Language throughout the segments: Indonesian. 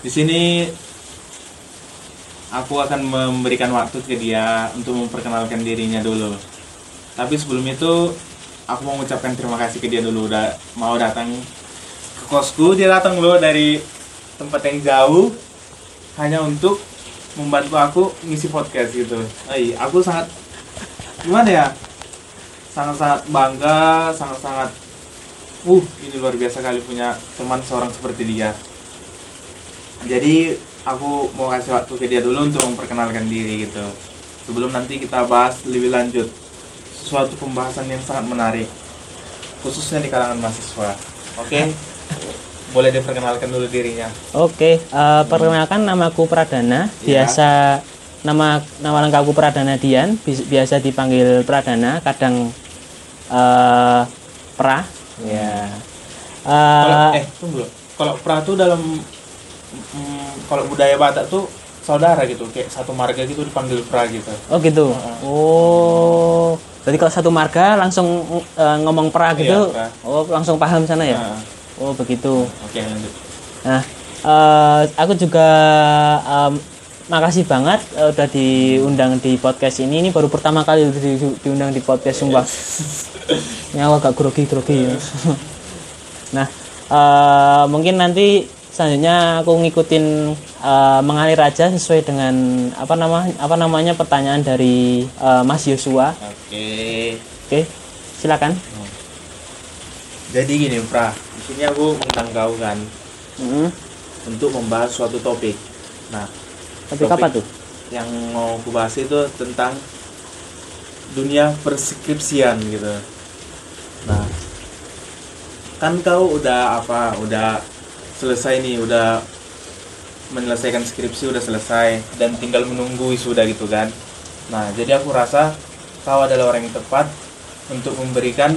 di sini aku akan memberikan waktu ke dia untuk memperkenalkan dirinya dulu. Tapi sebelum itu aku mau mengucapkan terima kasih ke dia dulu udah mau datang ke kosku. Dia datang loh dari tempat yang jauh hanya untuk membantu aku ngisi podcast gitu. Ay, aku sangat gimana ya? Sangat-sangat bangga, sangat-sangat uh ini luar biasa kali punya teman seorang seperti dia. Jadi aku mau kasih waktu ke dia dulu untuk memperkenalkan diri gitu. Sebelum nanti kita bahas lebih lanjut suatu pembahasan yang sangat menarik khususnya di kalangan mahasiswa. Oke. Boleh diperkenalkan dulu dirinya. Oke, eh, perkenalkan namaku Pradana. Iya. Biasa nama nama lengkapku Pradana Dian. Bi- Biasa dipanggil Pradana, kadang eh Pra. Ya. Kalau Eh, eh tunggu. Kalau pra tuh dalam mm, kalau budaya Batak tuh saudara gitu, kayak satu marga gitu dipanggil pra gitu. oh gitu. Oh, berarti kalau satu marga langsung eh, ngomong Pra gitu. Pra. Oh, langsung paham sana ya. Nah, Oh, begitu. Oke lanjut. Nah, eh, aku juga em, makasih banget eh, udah diundang di podcast ini. Ini baru pertama kali di- di- diundang di podcast sumpah. Aku agak grogi-grogi ya. nah, eh, mungkin nanti selanjutnya aku ngikutin eh, mengalir aja sesuai dengan apa nama apa namanya pertanyaan dari eh, Mas Yosua. Oke. Oke, silakan. Jadi gini, Pra. Di sini aku mengundang kau kan Hmm. untuk membahas suatu topik. Nah, Topik apa tuh? yang mau aku bahas itu tentang dunia perskripsian gitu. Nah, kan kau udah apa? Udah selesai nih, udah menyelesaikan skripsi udah selesai dan tinggal menunggu wisuda gitu kan. Nah, jadi aku rasa kau adalah orang yang tepat untuk memberikan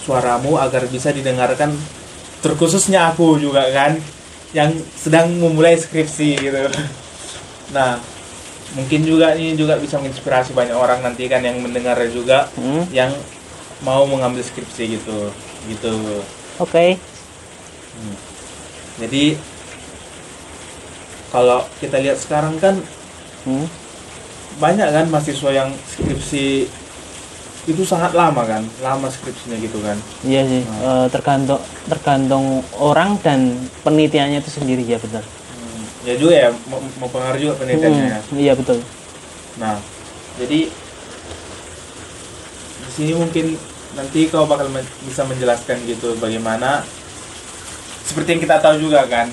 suaramu agar bisa didengarkan terkhususnya aku juga kan yang sedang memulai skripsi gitu. Nah, mungkin juga ini juga bisa menginspirasi banyak orang nanti kan yang mendengar juga Hmm. yang mau mengambil skripsi gitu. Gitu. Oke. Jadi kalau kita lihat sekarang kan Hmm. banyak kan mahasiswa yang skripsi itu sangat lama kan, lama skripsinya gitu kan. Iya sih, eh, tergantung tergantung orang dan penelitiannya itu sendiri ya betul. Hmm, Ya juga ya, mem- mempengaruhi juga penelitiannya ya. Hmm, iya betul. Nah, jadi di sini mungkin nanti kau bakal men- bisa menjelaskan gitu bagaimana seperti yang kita tahu juga kan.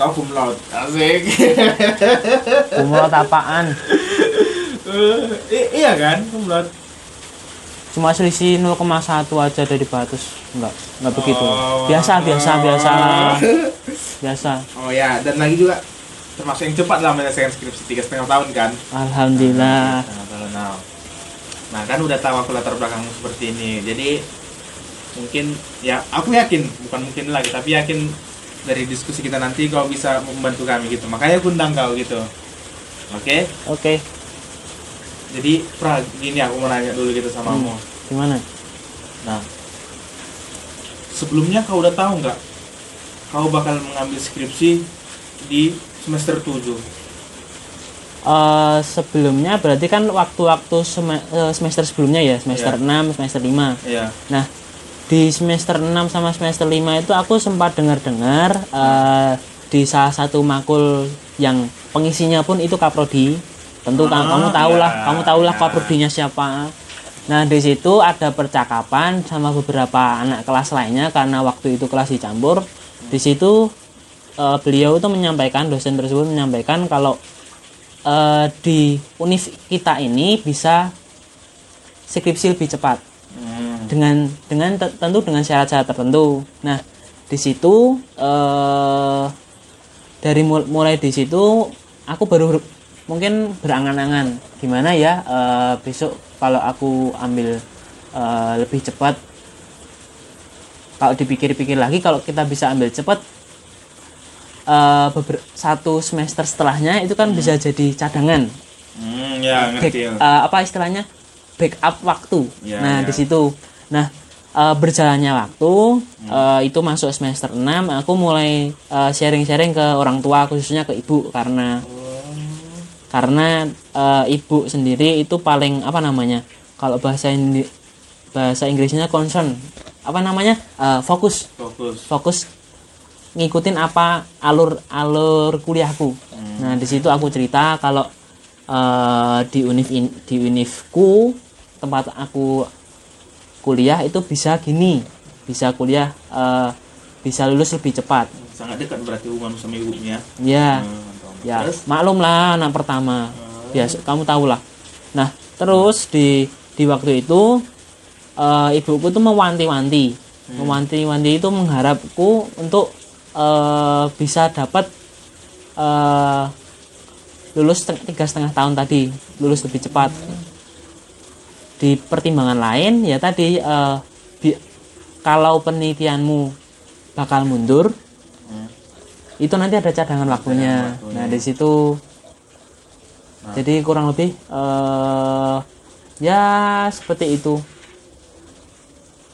Kau cum laude. Asik. Kumlot apaan? I- iya kan, cum laude. Cuma selisih 0,1 aja dari batas. Enggak, enggak begitu. Oh. Biasa, biasa, biasa. Biasa. Oh ya, dan lagi juga termasuk yang cepat lah menyelesaikan skripsi tiga setengah tahun kan. Alhamdulillah. Now. Nah kan udah tahu aku latar belakangmu seperti ini. Jadi mungkin ya aku yakin bukan mungkin lagi tapi yakin dari diskusi kita nanti kau bisa membantu kami gitu. Makanya aku undang kau gitu. Oke. Oke, Jadi pra gini aku mau nanya dulu gitu sama kamu. gimana? Nah sebelumnya kau udah tahu nggak kau bakal mengambil skripsi di semester 7 Eh, sebelumnya berarti kan waktu-waktu seme- eh, semester sebelumnya ya, semester Iya. 6, semester 5. Iya. Nah, di semester 6 sama semester 5 itu aku sempat dengar-dengar eh, di salah satu makul yang pengisinya pun itu kaprodi. Tentu Ah, kamu tahulah, iya, kamu tahulah iya. kaprodinya siapa. Nah, di situ ada percakapan sama beberapa anak kelas lainnya karena waktu itu kelas dicampur. Di situ eh, beliau itu menyampaikan dosen tersebut menyampaikan kalau eh, di univ kita ini bisa skripsi lebih cepat. Dengan dengan te- tentu dengan syarat-syarat tertentu. Nah, di situ eh dari mul- mulai di situ aku baru mungkin berangan-angan gimana ya eh, besok kalau aku ambil eh, lebih cepat kalau dipikir-pikir lagi kalau kita bisa ambil cepat eh beber- satu semester setelahnya itu kan bisa jadi cadangan Hmm, ya back, ngerti. ya. eh, apa istilahnya backup waktu. Iya, nah iya. di situ, nah eh, berjalannya waktu eh, itu masuk semester 6 aku mulai eh, sharing-sharing ke orang tua khususnya ke ibu karena karena eh, ibu sendiri itu paling apa namanya kalau bahasa Indi- bahasa Inggrisnya concern apa namanya Eh, fokus. Fokus. Fokus ngikutin apa alur alur kuliahku. Nah di situ aku cerita kalau eh, di univ in- di univku tempat aku kuliah itu bisa gini, bisa kuliah eh, bisa lulus lebih cepat. sangat dekat berarti hubungan sama ibunya Ya, Hmm, ya terus maklum lah anak pertama. Biasa kamu tahu lah. Nah terus di di waktu itu eh, ibuku tuh mewanti-wanti, mewanti-wanti itu mengharapku untuk eh, bisa dapat eh, lulus tiga setengah tahun tadi, lulus lebih cepat. Di pertimbangan lain ya tadi eh, bi- kalau penelitianmu bakal mundur, Hmm. itu nanti ada cadangan waktunya. waktunya. Nah di situ, jadi kurang lebih eh ya seperti itu.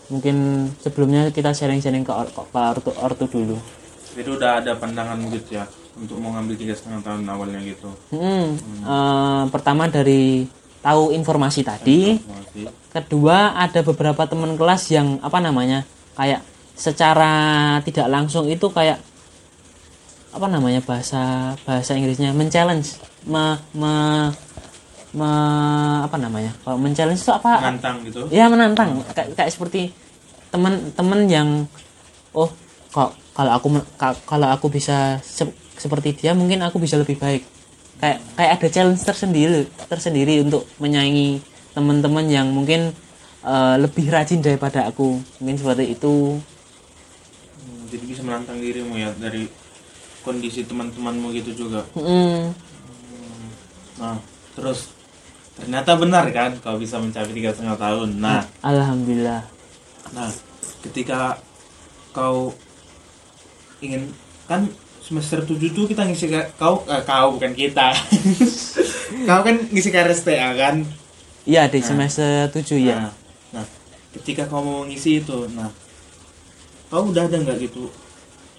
Mungkin sebelumnya kita sharing-sharing ke, or, ke ortu, ortu dulu. jadi udah ada pandangan gitu ya untuk mau ngambil tiga setengah tahun awalnya gitu Hmm, eh, pertama dari tahu informasi tadi, Masih. kedua ada beberapa teman kelas yang apa namanya kayak secara tidak langsung itu kayak apa namanya bahasa bahasa Inggrisnya men-challenge. Me, me, me- apa namanya kalau men-challenge itu apa? Menantang gitu. Ya menantang. Kayak, kayak seperti teman-teman yang oh kok kalau aku kalau aku bisa se- seperti dia mungkin aku bisa lebih baik kayak kayak ada challenge tersendiri tersendiri untuk menyaingi teman-teman yang mungkin eh, lebih rajin daripada aku. Mungkin seperti itu. Hmm, jadi bisa menantang dirimu ya dari kondisi teman-temanmu gitu juga. Mm, nah terus ternyata benar kan kau bisa mencapai tiga setengah tahun. Nah alhamdulillah. nah ketika kau ingin kan semester 7 tuh kita ngisi ka- kau eh, kau bukan kita. Kau kan ngisi KRSTA kan? Iya di semester 7 ya Nah, nah, ketika kau mau ngisi itu, nah, kau udah ada nggak gitu?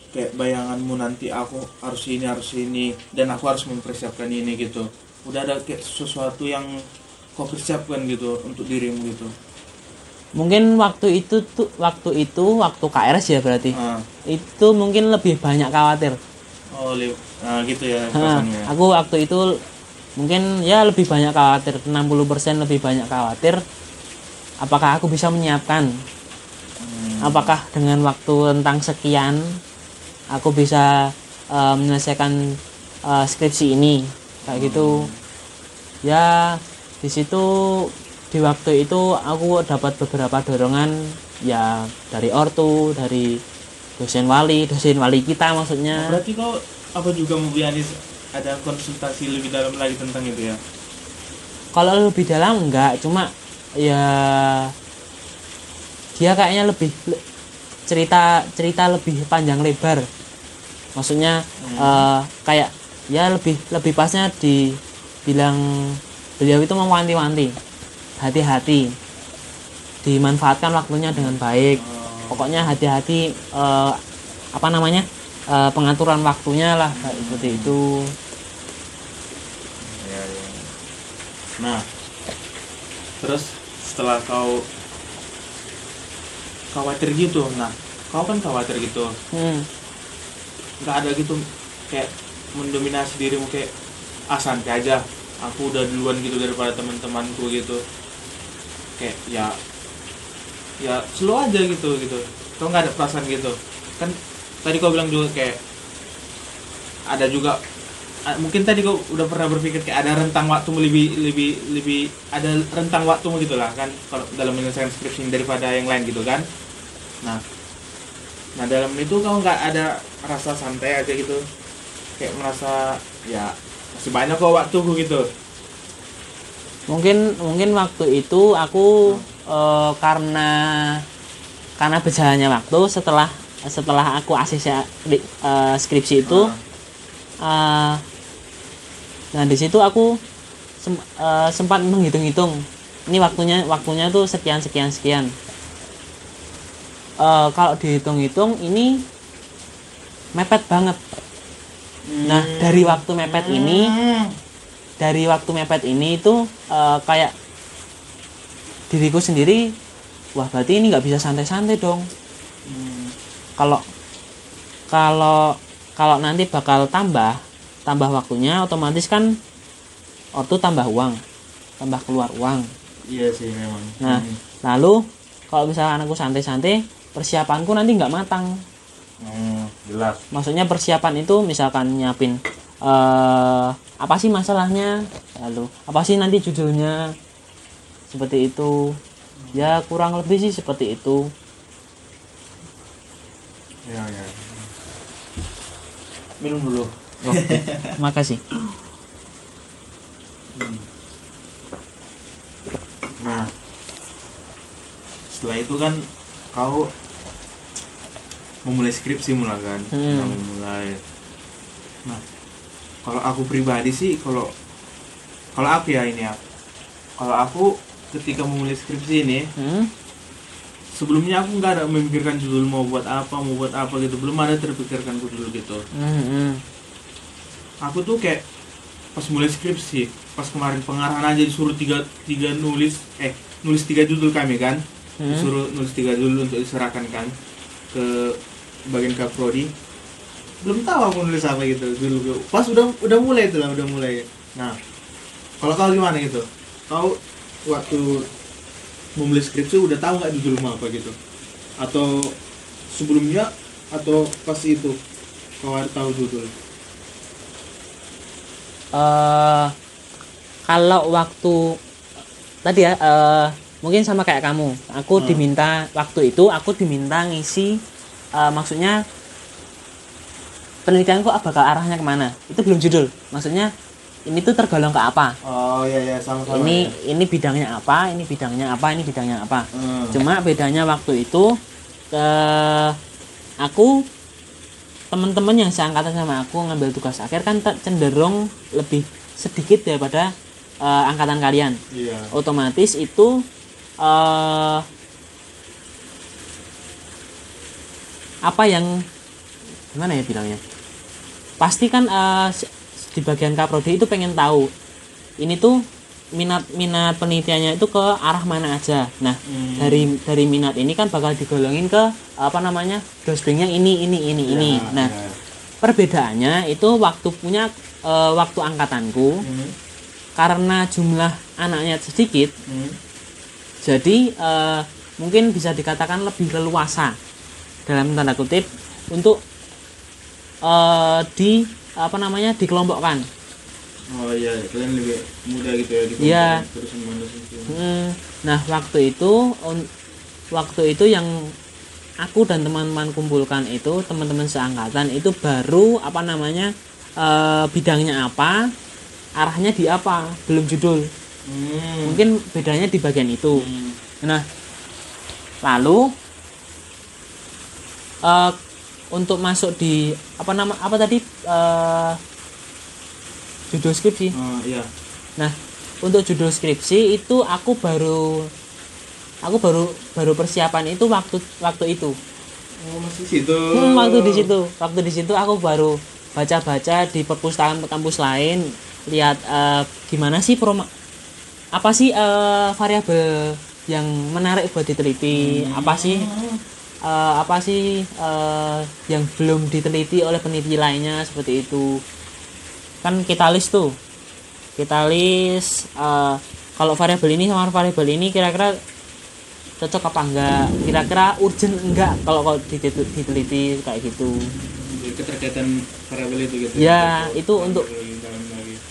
Kayak bayanganmu nanti aku harus ini harus ini dan aku harus mempersiapkan ini gitu. Udah ada kayak sesuatu yang kau persiapkan gitu untuk dirimu gitu. mungkin waktu itu tuh waktu itu waktu KRS ya berarti. Nah, itu mungkin lebih banyak khawatir oh, li- nah, gitu ya Nah, aku waktu itu mungkin ya lebih banyak khawatir 60% lebih banyak khawatir apakah aku bisa menyiapkan. Hmm, apakah dengan waktu tentang sekian aku bisa eh, menyelesaikan eh, skripsi ini? Kayak gitu. Ya di situ di waktu itu aku dapat beberapa dorongan ya dari ortu dari dosen wali dosen wali kita maksudnya. Berarti kau apa juga mau ada konsultasi lebih dalam lagi tentang itu ya? kalau lebih dalam enggak cuma ya dia kayaknya lebih le- cerita cerita lebih panjang lebar. Maksudnya eh, kayak ya lebih lebih pasnya dibilang beliau itu mewanti-wanti hati-hati dimanfaatkan waktunya dengan baik pokoknya hati-hati eh, apa namanya eh, pengaturan waktunya lah kayak seperti itu Ya, ya. Nah, terus setelah kau khawatir gitu, nah kau kan khawatir gitu, hmm. nggak ada gitu kayak mendominasi dirimu kayak ah santai aja, aku udah duluan gitu daripada teman-temanku gitu, kayak ya ya slow aja gitu gitu, kau nggak ada perasaan gitu, kan tadi kau bilang juga kayak ada juga ah, mungkin tadi kau udah pernah berpikir kayak ada rentang waktumu lebih lebih lebih ada rentang waktumu gitu lah kan kalau dalam menyelesaikan skripsi daripada yang lain gitu kan. Nah nah dalam itu kau nggak ada rasa santai aja gitu. Kayak merasa ya masih banyak kok waktuku gitu. Mungkin mungkin waktu itu aku eh, karena karena berjalannya waktu setelah setelah aku ACC di- eh, skripsi itu eh, nah di situ aku sem- eh, sempat menghitung-hitung ini waktunya waktunya tuh sekian sekian sekian. Eh, kalau dihitung-hitung ini mepet banget. Nah dari waktu mepet ini Hmm. dari waktu mepet ini itu eh, kayak diriku sendiri wah berarti ini nggak bisa santai-santai dong Hmm. kalau kalau kalau nanti bakal tambah tambah waktunya otomatis kan ortu tambah uang tambah keluar uang Iya sih memang. nah Hmm. lalu kalau misalkan aku santai-santai persiapanku nanti nggak matang Hmm, jelas. maksudnya persiapan itu misalkan nyiapin eh apa sih masalahnya lalu apa sih nanti judulnya seperti itu ya kurang lebih sih seperti itu Ya, ya. Minum dulu. oke makasih Nah, setelah itu kan kau memulai skripsi mulai kan, Hmm. Nah, memulai. Nah, kalau aku pribadi sih, kalau kalau aku ya ini ya, kalau aku ketika memulai skripsi ini, hmm? sebelumnya aku nggak ada memikirkan judul mau buat apa, mau buat apa gitu, belum ada terpikirkan dulu gitu. Hmm, hmm. Aku tuh kayak pas mulai skripsi, pas kemarin pengarahan aja disuruh tiga tiga nulis, eh nulis tiga judul kami kan, Hmm. disuruh nulis tiga judul untuk diserahkan kan ke bagian kaprodi belum tahu aku nulis apa gitu dulu pas udah udah mulai itu lah udah mulai nah kalau kau gimana gitu kau waktu memulai skripsi udah tahu nggak judul mau apa gitu? Atau sebelumnya atau pas itu? Kau tahu judul eh kalau waktu tadi ya eh, mungkin sama kayak kamu. Aku Hmm. diminta waktu itu aku diminta ngisi eh, maksudnya penelitianku bakal arahnya ke mana? Itu belum judul. Maksudnya ini tuh tergolong ke apa? Oh iya iya sama sama ini ini bidangnya apa? Ini bidangnya apa? Ini bidangnya apa? Hmm. cuma bedanya waktu itu ke aku teman-teman yang seangkatan sama aku ngambil tugas akhir kan cenderung lebih sedikit daripada eh, angkatan kalian. Iya. Otomatis itu eh, apa yang gimana ya bilangnya? Pasti kan eh, s- di bagian kaprodi itu pengen tahu ini tuh minat minat penelitiannya itu ke arah mana aja nah Hmm. dari dari minat ini kan bakal digolongin ke apa namanya dosbingnya ini ini ini ini Ya, nah ya. perbedaannya itu waktu punya eh, waktu angkatanku Hmm. karena jumlah anaknya sedikit Hmm. jadi eh, mungkin bisa dikatakan lebih leluasa dalam tanda kutip untuk eh, di apa namanya dikelompokkan oh iya kalian lebih muda gitu ya Iya. terus. Hmm, nah waktu itu on- waktu itu yang aku dan teman-teman kumpulkan itu teman-teman seangkatan itu baru apa namanya eh, bidangnya apa arahnya di apa belum judul Hmm. mungkin bedanya di bagian itu Hmm. nah lalu eh, untuk masuk di apa nama apa tadi eh, judul skripsi Oh, iya. Nah, untuk judul skripsi itu aku baru aku baru baru persiapan itu waktu waktu itu. Oh, masih situ. Hmm, waktu di situ, waktu di situ aku baru baca-baca di perpustakaan kampus lain, lihat eh, gimana sih proma apa sih eh, variabel yang menarik buat diteliti, apa sih eh, apa sih eh, yang belum diteliti oleh peneliti lainnya seperti itu. Kan kita list tuh kita list eh, kalau variabel ini sama variabel ini kira-kira cocok apa enggak kira-kira urgent enggak kalau kalau ditel- diteliti kayak gitu keterkaitan variabel itu gitu. Ya, itu untuk-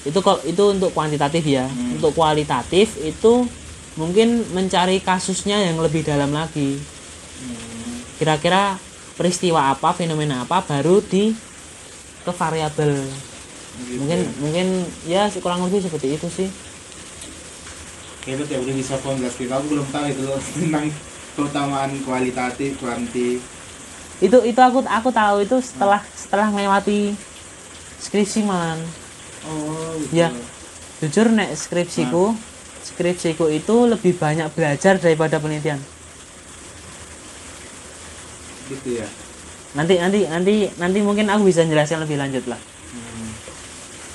itu kok itu untuk kuantitatif ya Hmm. untuk kualitatif itu mungkin mencari kasusnya yang lebih dalam lagi Hmm. Kira-kira peristiwa apa fenomena apa baru di ke variabel Gitu mungkin ya. mungkin ya kurang lebih seperti itu sih ya udah bisa kontes kita. Aku belum tahu itu loh tentang keutamaan kualitatif, kuanti. itu itu aku aku tahu itu setelah setelah melewati skripsi man Oh, gitu. Ya. jujur nek skripsiku skripsiku itu lebih banyak belajar daripada penelitian gitu ya. Nanti nanti nanti nanti mungkin aku bisa jelaskan lebih lanjut lah. Hmm.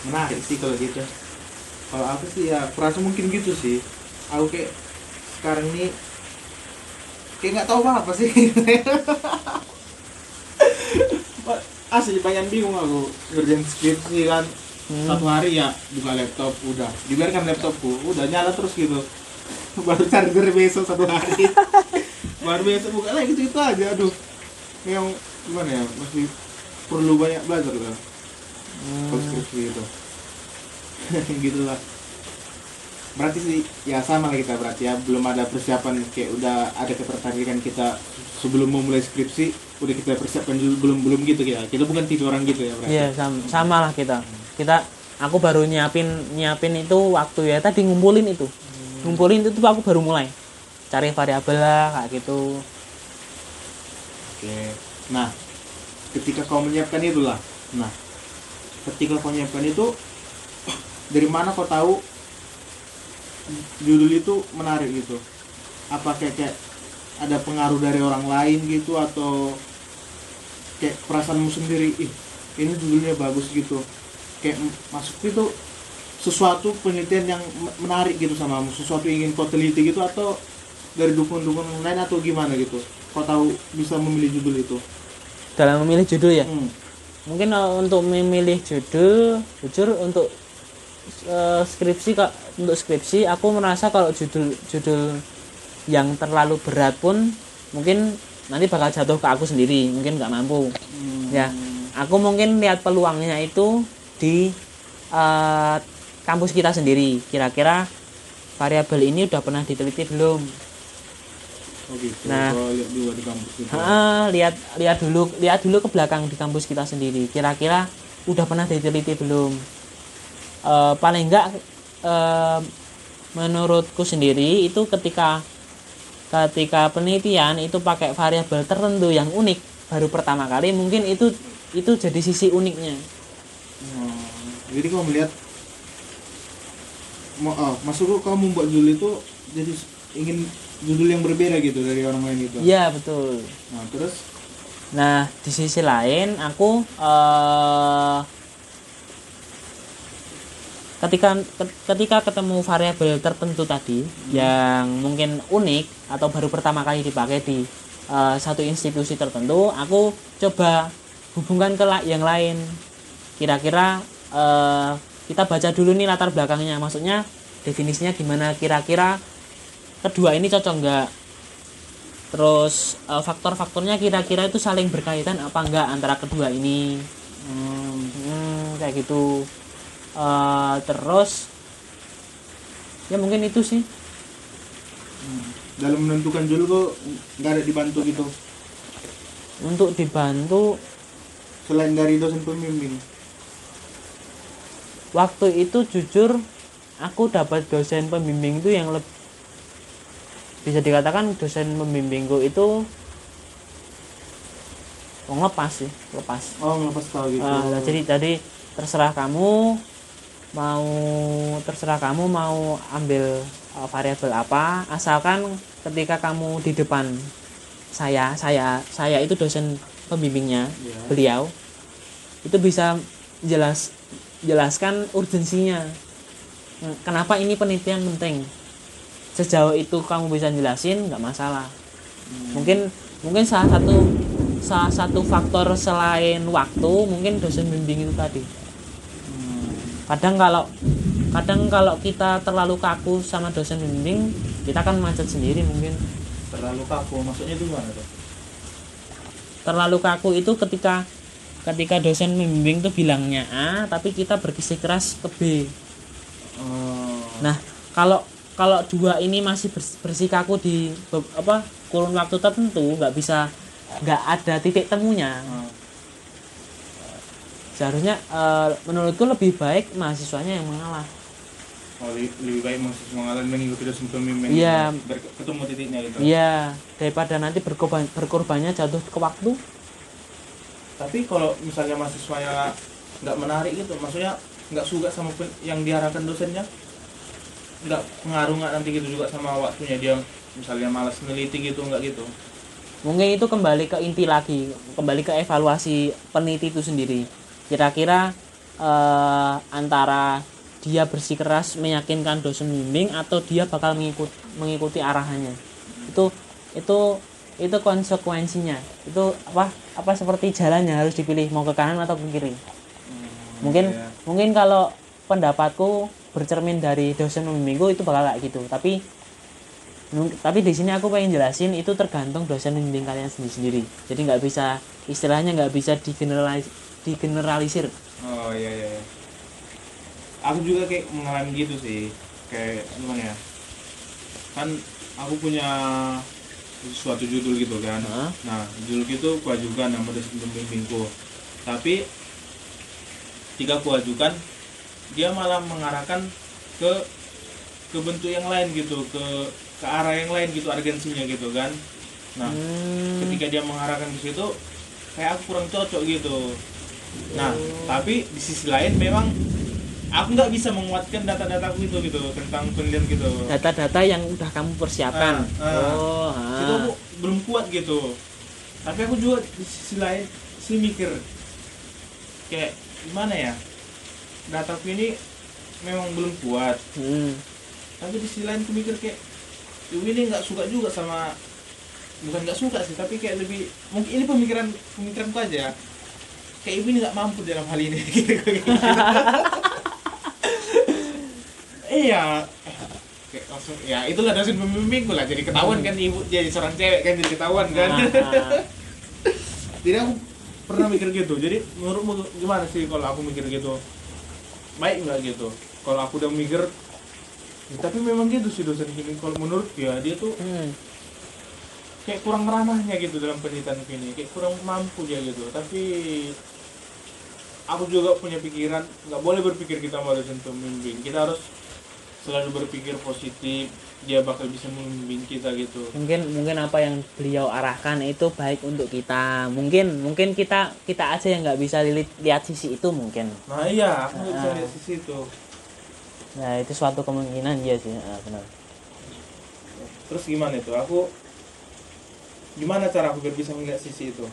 menarik sih kalau gitu. Kalau aku sih ya aku rasa mungkin gitu sih. Aku kayak sekarang ini kayak nggak tahu apa apa sih. Asli banyak bingung aku. Ngerjain skripsi kan. Hmm. satu hari ya buka laptop udah. Dibiarkan laptopku udah nyala terus gitu. Baru charger besok satu hari. Baru besok buka lagi gitu, gitu aja aduh yang gimana ya masih perlu banyak belajar kan kalau skripsi gitu gitulah berarti sih ya sama lah kita berarti ya belum ada persiapan kayak udah ada ketertarikan kita sebelum memulai skripsi udah kita persiapkan dulu belum belum gitu ya kita bukan tipe orang gitu ya berarti Iya sama, sama lah kita. Kita aku baru nyiapin nyiapin itu waktu ya tadi ngumpulin itu. Ngumpulin itu tuh aku baru mulai. Cari variabel lah kayak gitu. Oke. Nah, ketika kau menyiapkan itulah. Nah, ketika kau menyiapkan itu dari mana kau tahu judul itu menarik gitu? Apa kayak, kayak ada pengaruh dari orang lain gitu atau kayak perasaanmu sendiri, ih ini judulnya bagus gitu. Kayak masuk itu sesuatu penelitian yang me- menarik gitu sama kamu, sesuatu yang ingin kau teliti gitu atau dari dukun-dukun lain atau gimana gitu? Kau tahu bisa memilih judul itu? Dalam memilih judul ya. Hmm. Mungkin uh, untuk memilih judul, jujur untuk uh, skripsi kak untuk skripsi aku merasa kalau judul judul yang terlalu berat pun mungkin nanti bakal jatuh ke aku sendiri, mungkin nggak mampu. Hmm. Ya, aku mungkin lihat peluangnya itu di eh, kampus kita sendiri. Kira-kira variabel ini udah pernah diteliti belum? Oh gitu. Nah. Lihat dulu di kampus gitu. Ha, lihat lihat dulu lihat dulu ke belakang di kampus kita sendiri. Kira-kira udah pernah diteliti belum? Eh, paling enggak eh, menurutku sendiri itu ketika ketika penelitian itu pakai variabel tertentu yang unik baru pertama kali mungkin itu itu jadi sisi uniknya. Hmm. Jadi kau melihat oh, maksudku kau membuat judul itu jadi ingin judul yang berbeda gitu dari orang lain itu. Iya betul. Nah, terus Nah di sisi lain aku eh, ketika ke- ketika ketemu variabel tertentu tadi yang mungkin unik atau baru pertama kali dipakai di eh, satu institusi tertentu, aku coba hubungkan ke yang lain. Kira-kira eh, kita baca dulu nih latar belakangnya, maksudnya definisinya gimana? Kira-kira kedua ini cocok nggak? Terus eh, faktor-faktornya kira-kira itu saling berkaitan apa enggak antara kedua ini? hmm, Hmm, kayak gitu. Eh, terus ya mungkin itu sih. hmm. dalam menentukan judul kau nggak ada dibantu gitu Untuk dibantu selain dari dosen pembimbing. waktu itu jujur aku dapat dosen pembimbing itu yang lebih bisa dikatakan dosen pembimbingku itu oh, lepas sih lepas Oh, ngelepas tahu gitu. Nah, jadi tadi terserah kamu mau terserah kamu mau ambil uh, variabel apa asalkan ketika kamu di depan saya saya saya itu dosen pembimbingnya Iya. beliau itu bisa jelas jelaskan urgensinya Hmm, kenapa ini penelitian penting sejauh itu kamu bisa jelasin nggak masalah mungkin mungkin salah satu salah satu faktor selain waktu mungkin dosen bimbing itu tadi Hmm. kadang kalau kadang kalau kita terlalu kaku sama dosen bimbing kita kan macet sendiri mungkin Terlalu kaku, maksudnya itu gimana tuh? terlalu kaku itu ketika ketika dosen membimbing tuh bilangnya A tapi kita berkisi keras ke B Oh. nah kalau kalau dua ini masih bers- bersikaku di apa kurun waktu tertentu nggak bisa nggak ada titik temunya Ah. seharusnya eh, menurutku lebih baik mahasiswanya yang mengalah Oh, lebih, baik mahasiswa mengalir mengikuti dosen pembimbing. Gitu. Ber- ketemu titiknya gitu. iya daripada nanti berkorban berkorbannya jatuh ke waktu Tapi kalau misalnya mahasiswanya nggak menarik gitu, maksudnya nggak suka sama yang diarahkan dosennya, nggak pengaruh nggak nanti gitu juga sama waktunya dia misalnya malas meneliti gitu nggak gitu. mungkin itu kembali ke inti lagi kembali ke evaluasi peneliti itu sendiri kira-kira eh, antara dia bersikeras meyakinkan dosen bimbing atau dia bakal mengikut, mengikuti arahannya itu itu itu konsekuensinya itu apa apa seperti jalannya harus dipilih mau ke kanan atau ke kiri mungkin iya. mungkin kalau pendapatku bercermin dari dosen pembimbingku itu bakal kayak gitu tapi tapi di sini aku pengen jelasin itu tergantung dosen pembimbing kalian sendiri sendiri jadi nggak bisa istilahnya nggak bisa digeneralis digeneralisir Oh iya iya. iya. Aku juga kayak mengalami gitu sih. Kayak gimana ya? Kan aku punya suatu judul gitu kan. Hah? Nah, judul itu aku ajukan nama dosen pembimbingku. Tapi ketika aku ajukan dia malah mengarahkan ke ke bentuk yang lain gitu, ke ke arah yang lain gitu urgensinya gitu kan. Nah, Hmm, ketika dia mengarahkan ke situ kayak aku kurang cocok gitu. Nah tapi di sisi lain memang aku nggak bisa menguatkan data-dataku itu gitu tentang penelitian gitu. Data-data yang udah kamu persiapkan. Ah, ah. oh itu ah. aku belum kuat gitu. Tapi aku juga di sisi lain sih mikir kayak gimana ya dataku ini memang belum kuat. Hmm. tapi di sisi lain aku mikir kayak "Yuh, ini nggak suka juga sama bukan nggak suka sih tapi kayak lebih mungkin ini pemikiran pemikiranku aja. Kayak ibu ini nggak mampu dalam hal ini. Iya. Kayak langsung ya itulah dosen pembimbingku lah jadi ketahuan kan ibu jadi seorang cewek kan jadi ketahuan kan. Ah, ah. jadi aku pernah mikir gitu. Jadi menurutmu gimana sih kalau aku mikir gitu baik nggak gitu? Kalau aku udah mikir ya, tapi memang gitu sih dosen ini. Kalau menurut dia dia tuh Hmm. kayak kurang ranahnya gitu dalam penelitian ini. Kayak kurang mampu dia gitu. Tapi aku juga punya pikiran nggak boleh berpikir kita mau dosen pembimbing kita harus selalu berpikir positif dia bakal bisa membimbing kita gitu. Mungkin mungkin apa yang beliau arahkan itu baik untuk kita. Mungkin mungkin kita kita aja yang nggak bisa lihat, lihat sisi itu mungkin. Nah iya aku nggak bisa Ah. lihat sisi itu. Nah itu suatu kemungkinan ya sih. Ah, benar. Terus gimana itu? Aku gimana cara aku biar bisa melihat sisi itu?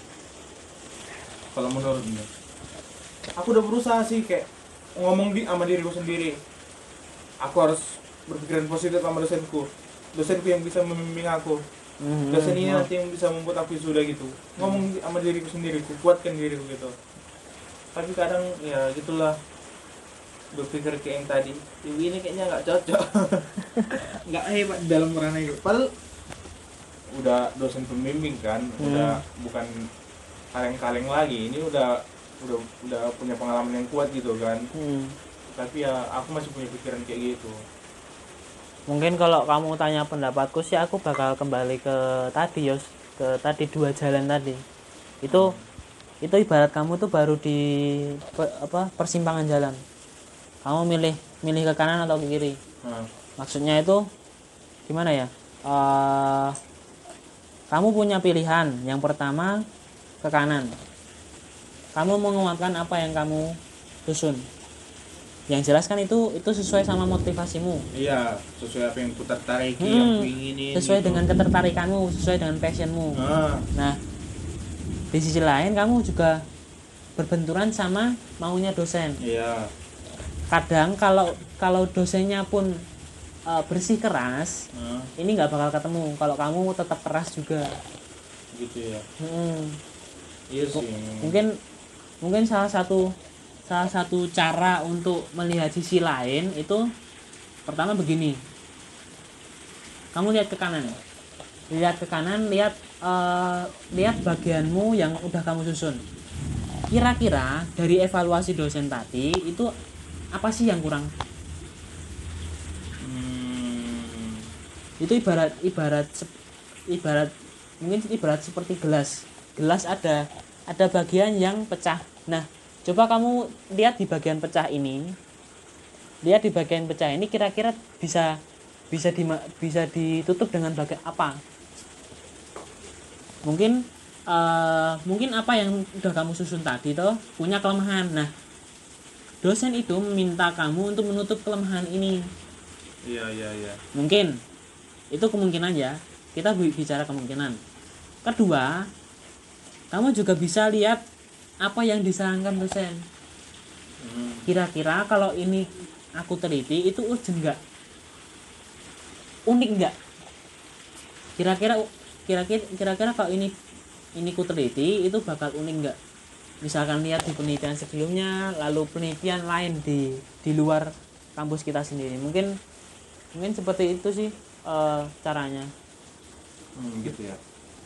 Kalau menurutmu? Aku udah berusaha sih kayak ngomong di sama diriku sendiri. Aku harus berpikiran positif sama dosenku. Dosenku yang bisa membimbing aku. Hmm, dosen ini hmm, nanti yang bisa membuat aku sudah gitu. Ngomong di- sama diriku sendiri ku kuatkan diriku gitu. Tapi kadang ya gitulah. Berpikir kayak yang tadi ibu ini kayaknya nggak cocok. Nggak hebat dalam ranah itu padahal udah dosen pembimbing kan udah bukan kaleng-kaleng lagi. Ini udah udah udah punya pengalaman yang kuat gitu kan. Hmm. tapi ya aku masih punya pikiran kayak gitu mungkin kalau kamu tanya pendapatku sih aku bakal kembali ke tadi Yos. Ke tadi dua jalan tadi. Itu itu ibarat kamu tuh baru di pe- apa persimpangan jalan. Kamu milih milih ke kanan atau ke kiri? Nah, maksudnya itu gimana ya? Eh, kamu punya pilihan. Yang pertama ke kanan. Kamu menguatkan apa yang kamu susun yang jelas kan itu itu sesuai sama motivasimu. Iya sesuai apa yang ku tertariki yang Hmm, ku inginin sesuai gitu. dengan ketertarikanmu sesuai dengan passionmu. Ah, nah di sisi lain kamu juga berbenturan sama maunya dosen. Iya. Kadang kalau kalau dosennya pun eh, bersih keras Ah, ini nggak bakal ketemu. Kalau kamu tetap keras juga. Gitu ya. Hmm, iya sih. Mungkin mungkin salah satu salah satu cara untuk melihat sisi lain itu pertama begini. Kamu lihat ke kanan lihat ke kanan lihat eh, lihat bagianmu yang udah kamu susun. Kira-kira dari evaluasi dosen tadi itu apa sih yang kurang? Hmm, itu ibarat ibarat ibarat mungkin ibarat seperti gelas. Gelas ada ada bagian yang pecah. Nah coba kamu lihat di bagian pecah ini. Lihat di bagian pecah ini kira-kira bisa bisa di bisa ditutup dengan bagian apa? Mungkin eh, mungkin apa yang udah kamu susun tadi toh? Punya kelemahan. Nah dosen itu meminta kamu untuk menutup kelemahan ini. Iya iya iya. Mungkin. Itu kemungkinan ya. Kita bi- bicara kemungkinan. Kedua kamu juga bisa lihat apa yang disarankan dosen? Hmm. kira-kira kalau ini aku teliti itu urgent nggak? Unik nggak? Kira-kira kira-kira kira-kira kalau ini ini ku teliti itu bakal unik nggak? Misalkan lihat di penelitian sebelumnya lalu penelitian lain di di luar kampus kita sendiri. Mungkin mungkin seperti itu sih eh, caranya. Hmm, gitu ya.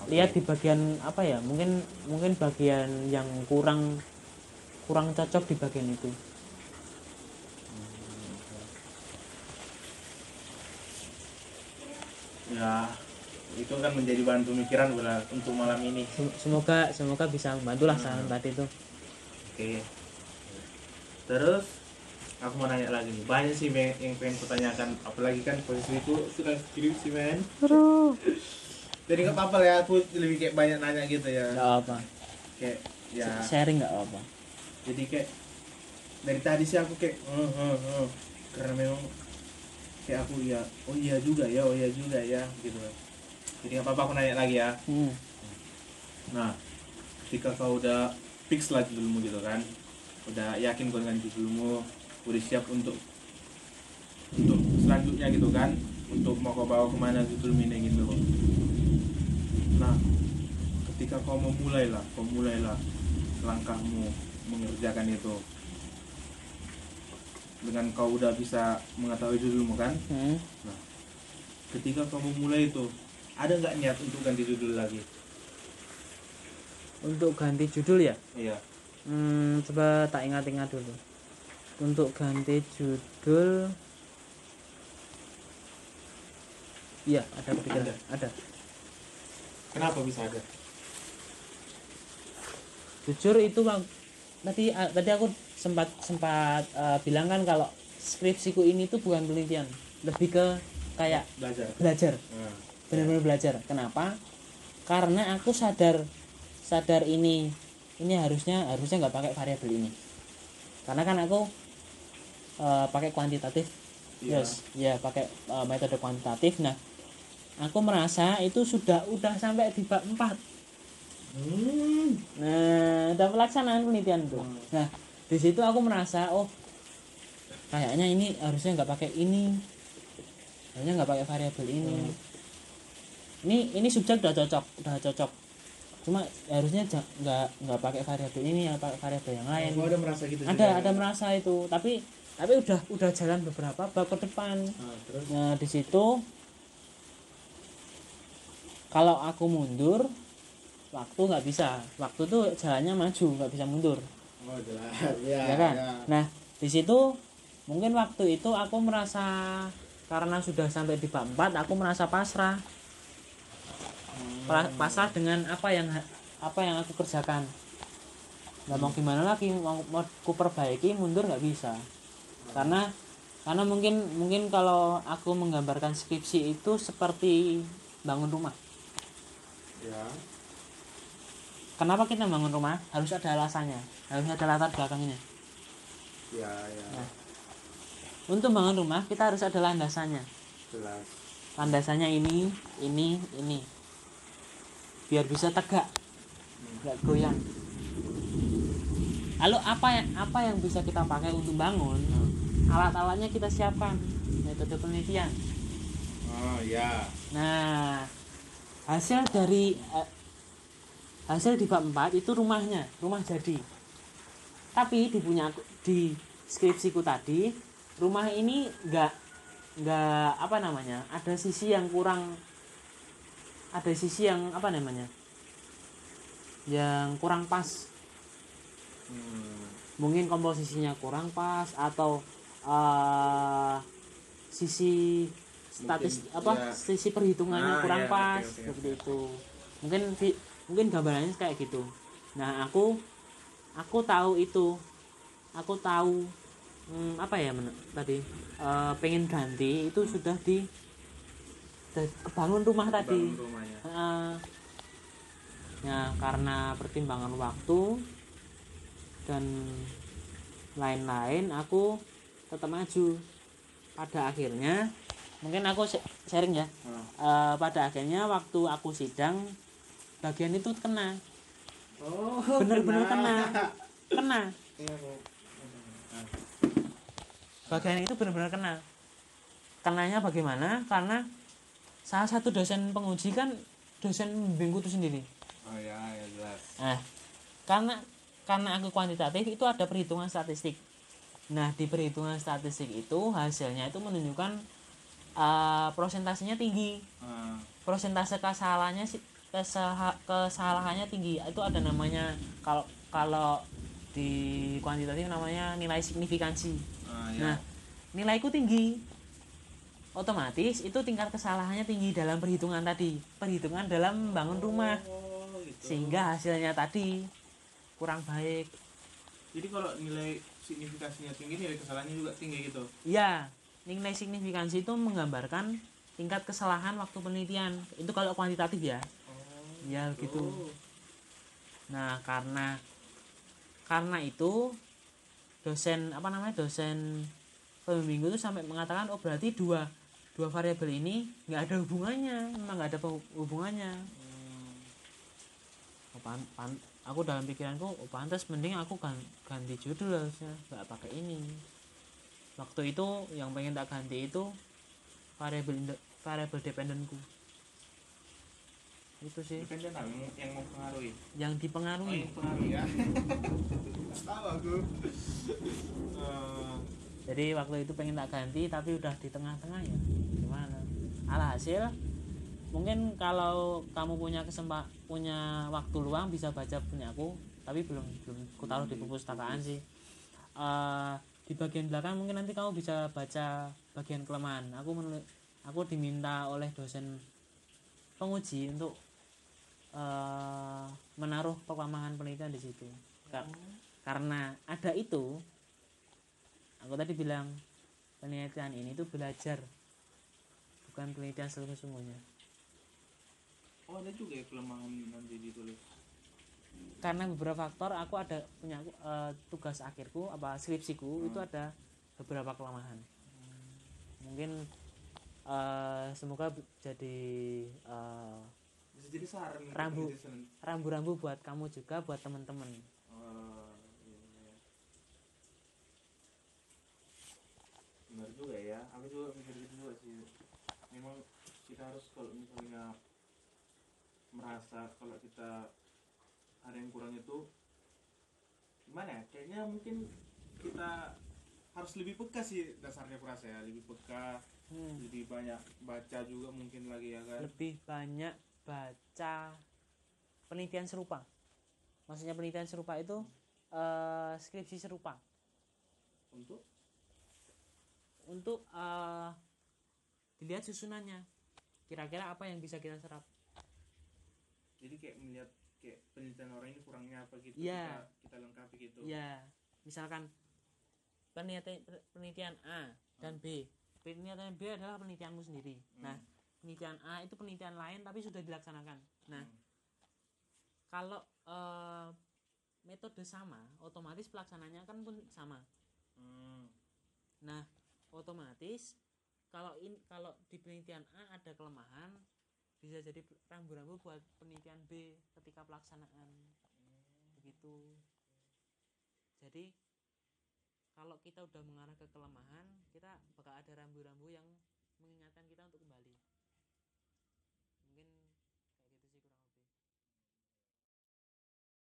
Lihat di bagian apa ya mungkin mungkin bagian yang kurang kurang cocok di bagian itu Ya, itu kan menjadi bahan pemikiran untuk malam ini. Sem- semoga semoga bisa membantulah saran Hmm. tadi itu Oke. Terus aku mau nanya lagi nih. Banyak sih men yang pengen kutanyakan. Apalagi kan posisi itu sudah skripsi men. Jadi nggak apa-apa ya. Aku lebih kayak banyak nanya gitu ya. nggak apa Kayak ya. sharing nggak apa Jadi kayak dari tadi sih aku kayak "Hmm, hmm, hmm." karena memang kayak aku ya oh iya juga ya oh iya juga ya gitu jadi nggak apa-apa aku nanya lagi ya hmm. Nah, ketika kau udah fix lah judulmu gitu kan, udah yakin kau dengan judulmu, udah siap untuk untuk selanjutnya gitu kan, untuk mau kau bawa ke mana judulmu ini gitu. Nah, ketika kau memulai lah, kau mulailah langkahmu mengerjakan itu dengan kau udah bisa mengetahui judulmu kan, Hmm. ketika kau memulai itu ada nggak niat untuk ganti judul lagi? untuk ganti judul ya Iya. hmm, coba tak ingat-ingat dulu untuk ganti judul iya ada kepikiran Ada. ada Kenapa bisa ada? jujur itu bang. Tadi ah, tadi aku sempat sempat eh, bilang kan kalau skripsiku ini tuh bukan penelitian. Lebih ke kayak Belajar. belajar. Nah, benar-benar belajar. Kenapa? Karena aku sadar sadar ini ini harusnya harusnya nggak pakai variabel ini. Karena kan aku eh, pakai kuantitatif. Iya. yes. Ya pakai eh, metode kuantitatif. Nah aku merasa itu sudah udah sampai di bab 4 Hmm. Nah, udah pelaksanaan penelitian tuh. Hmm. Nah, di situ aku merasa, oh, kayaknya ini harusnya nggak pakai ini, harusnya nggak pakai variabel ini. Hmm. Ini ini subjek udah cocok, udah cocok. Cuma harusnya nggak nggak pakai variabel ini, ya pakai variabel yang lain. Gua ada merasa gitu. Ada ada merasa itu, tapi tapi udah udah jalan beberapa bab ke depan. Nah, terus Nah, di situ kalau aku mundur waktu nggak bisa. Waktu tuh jalannya maju nggak bisa mundur. Oh jelas. Ya, ya kan? nah di situ mungkin waktu itu aku merasa karena sudah sampai di bab 4 aku merasa pasrah. Pra- pasrah dengan apa yang apa yang aku kerjakan. Nggak mau gimana lagi mau, mau ku perbaiki mundur nggak bisa. Karena karena mungkin mungkin kalau aku menggambarkan skripsi itu seperti bangun rumah Ya. kenapa kita bangun rumah? Harus ada alasannya. Harus ada latar belakangnya. Ya, ya. Nah. untuk bangun rumah kita harus ada landasannya. Jelas. landasannya ini ini ini. Biar bisa tegak. Nggak goyang. Lalu apa yang apa yang bisa kita pakai untuk bangun? Alat-alatnya kita siapkan. Metode penelitian. Oh, ya. nah hasil dari eh, hasil di bab 4 itu rumahnya rumah jadi tapi di punya aku- di skripsiku tadi rumah ini nggak nggak apa namanya ada sisi yang kurang ada sisi yang apa namanya yang kurang pas Hmm. mungkin komposisinya kurang pas atau eh, sisi statis Mungkin, apa ya. sisi perhitungannya Ah, kurang ya, pas oke, oke, seperti itu mungkin mungkin gambarannya kayak gitu nah aku aku tahu itu aku tahu hmm, apa ya men- tadi eh, pengen ganti itu sudah di sudah kebangun rumah tadi Bangun rumahnya. Heeh. Nah, karena pertimbangan waktu dan lain-lain, aku tetap maju. Pada akhirnya, mungkin aku sh- sharing ya. Hmm. Eh, pada akhirnya waktu aku sidang, bagian itu kena. Oh bener-bener kena. kena. Iya, Bu. Nah, bagian itu benar-benar kena. Kenanya bagaimana? Karena salah satu dosen penguji kan dosen bimbingku itu sendiri. Oh ya ya jelas. Nah karena karena aku kuantitatif itu ada perhitungan statistik. Nah di perhitungan statistik itu hasilnya itu menunjukkan eh, prosentasenya tinggi Ah, prosentase kesalahannya sih kesaha- kesalahannya tinggi itu ada namanya kalau kalau di kuantitatif namanya nilai signifikansi ah, ya Nah, nilaiku tinggi. Otomatis itu tingkat kesalahannya tinggi dalam perhitungan tadi. Perhitungan dalam membangun rumah. oh gitu Sehingga hasilnya tadi kurang baik. jadi kalau nilai signifikasinya tinggi nilai kesalahannya juga tinggi gitu Iya, nilai signifikansi itu menggambarkan tingkat kesalahan waktu penelitian. Itu kalau kuantitatif ya. oh Ya gitu. oh. Nah, karena karena itu dosen apa namanya dosen pembimbing itu sampai mengatakan oh berarti dua dua variabel ini nggak ada hubungannya memang nggak ada hubungannya Hmm. oh, pan, pan- aku dalam pikiranku oh pantas mending aku gan- ganti judul harusnya nggak pakai ini waktu itu yang pengen tak ganti itu variabel variabel dependenku. Itu sih. Dependen yang, yang mempengaruhi. Yang oh dipengaruhi yang pengaruhi ya. Tahu aku. Eh, jadi waktu itu pengen tak ganti tapi udah di tengah-tengah ya. Gimana? Alhasil mungkin kalau kamu punya kesempat punya waktu luang bisa baca punya aku tapi belum belum aku taruh di perpustakaan sih. Eh, di bagian belakang mungkin nanti kamu bisa baca bagian kelemahan. Aku menul- aku diminta oleh dosen penguji untuk eh, menaruh kelemahan penelitian di situ. Ka- karena ada itu aku tadi bilang penelitian ini tuh belajar bukan penelitian seluruh semuanya oh ada juga ya kelemahan nanti ditulis karena beberapa faktor aku ada punya eh, tugas akhirku apa skripsiku itu ada beberapa kelemahan mungkin eh, semoga jadi eh, bisa jadi saran untuk Rambu. rambu-rambu buat kamu juga buat teman-teman Oh, iya, iya. benar juga ya aku juga mikir gitu juga sih memang kita harus kalau misalnya merasa kalau kita ada yang kurang itu gimana ya? Kayaknya mungkin kita harus lebih peka sih dasarnya kurasa ya lebih peka Hmm. lebih banyak baca juga mungkin lagi ya kan? Lebih banyak baca penelitian serupa. Maksudnya penelitian serupa itu eh, skripsi serupa. Untuk? Untuk eh, dilihat susunannya. Kira-kira apa yang bisa kita serap? Jadi kayak melihat kayak penelitian orang ini kurangnya apa gitu Iya. kita, kita lengkapi gitu. Ya misalkan penelitian penelitian A dan B. Penelitian B adalah penelitianmu sendiri. Nah penelitian A itu penelitian lain tapi sudah dilaksanakan. Nah kalau eh, metode sama otomatis pelaksananya kan pun sama. Hmm. Nah, otomatis kalau in, kalau di penelitian A ada kelemahan bisa jadi rambu-rambu buat penelitian B ketika pelaksanaan. Begitu. Jadi kalau kita udah mengarah ke kelemahan, kita bakal ada rambu-rambu yang mengingatkan kita untuk kembali.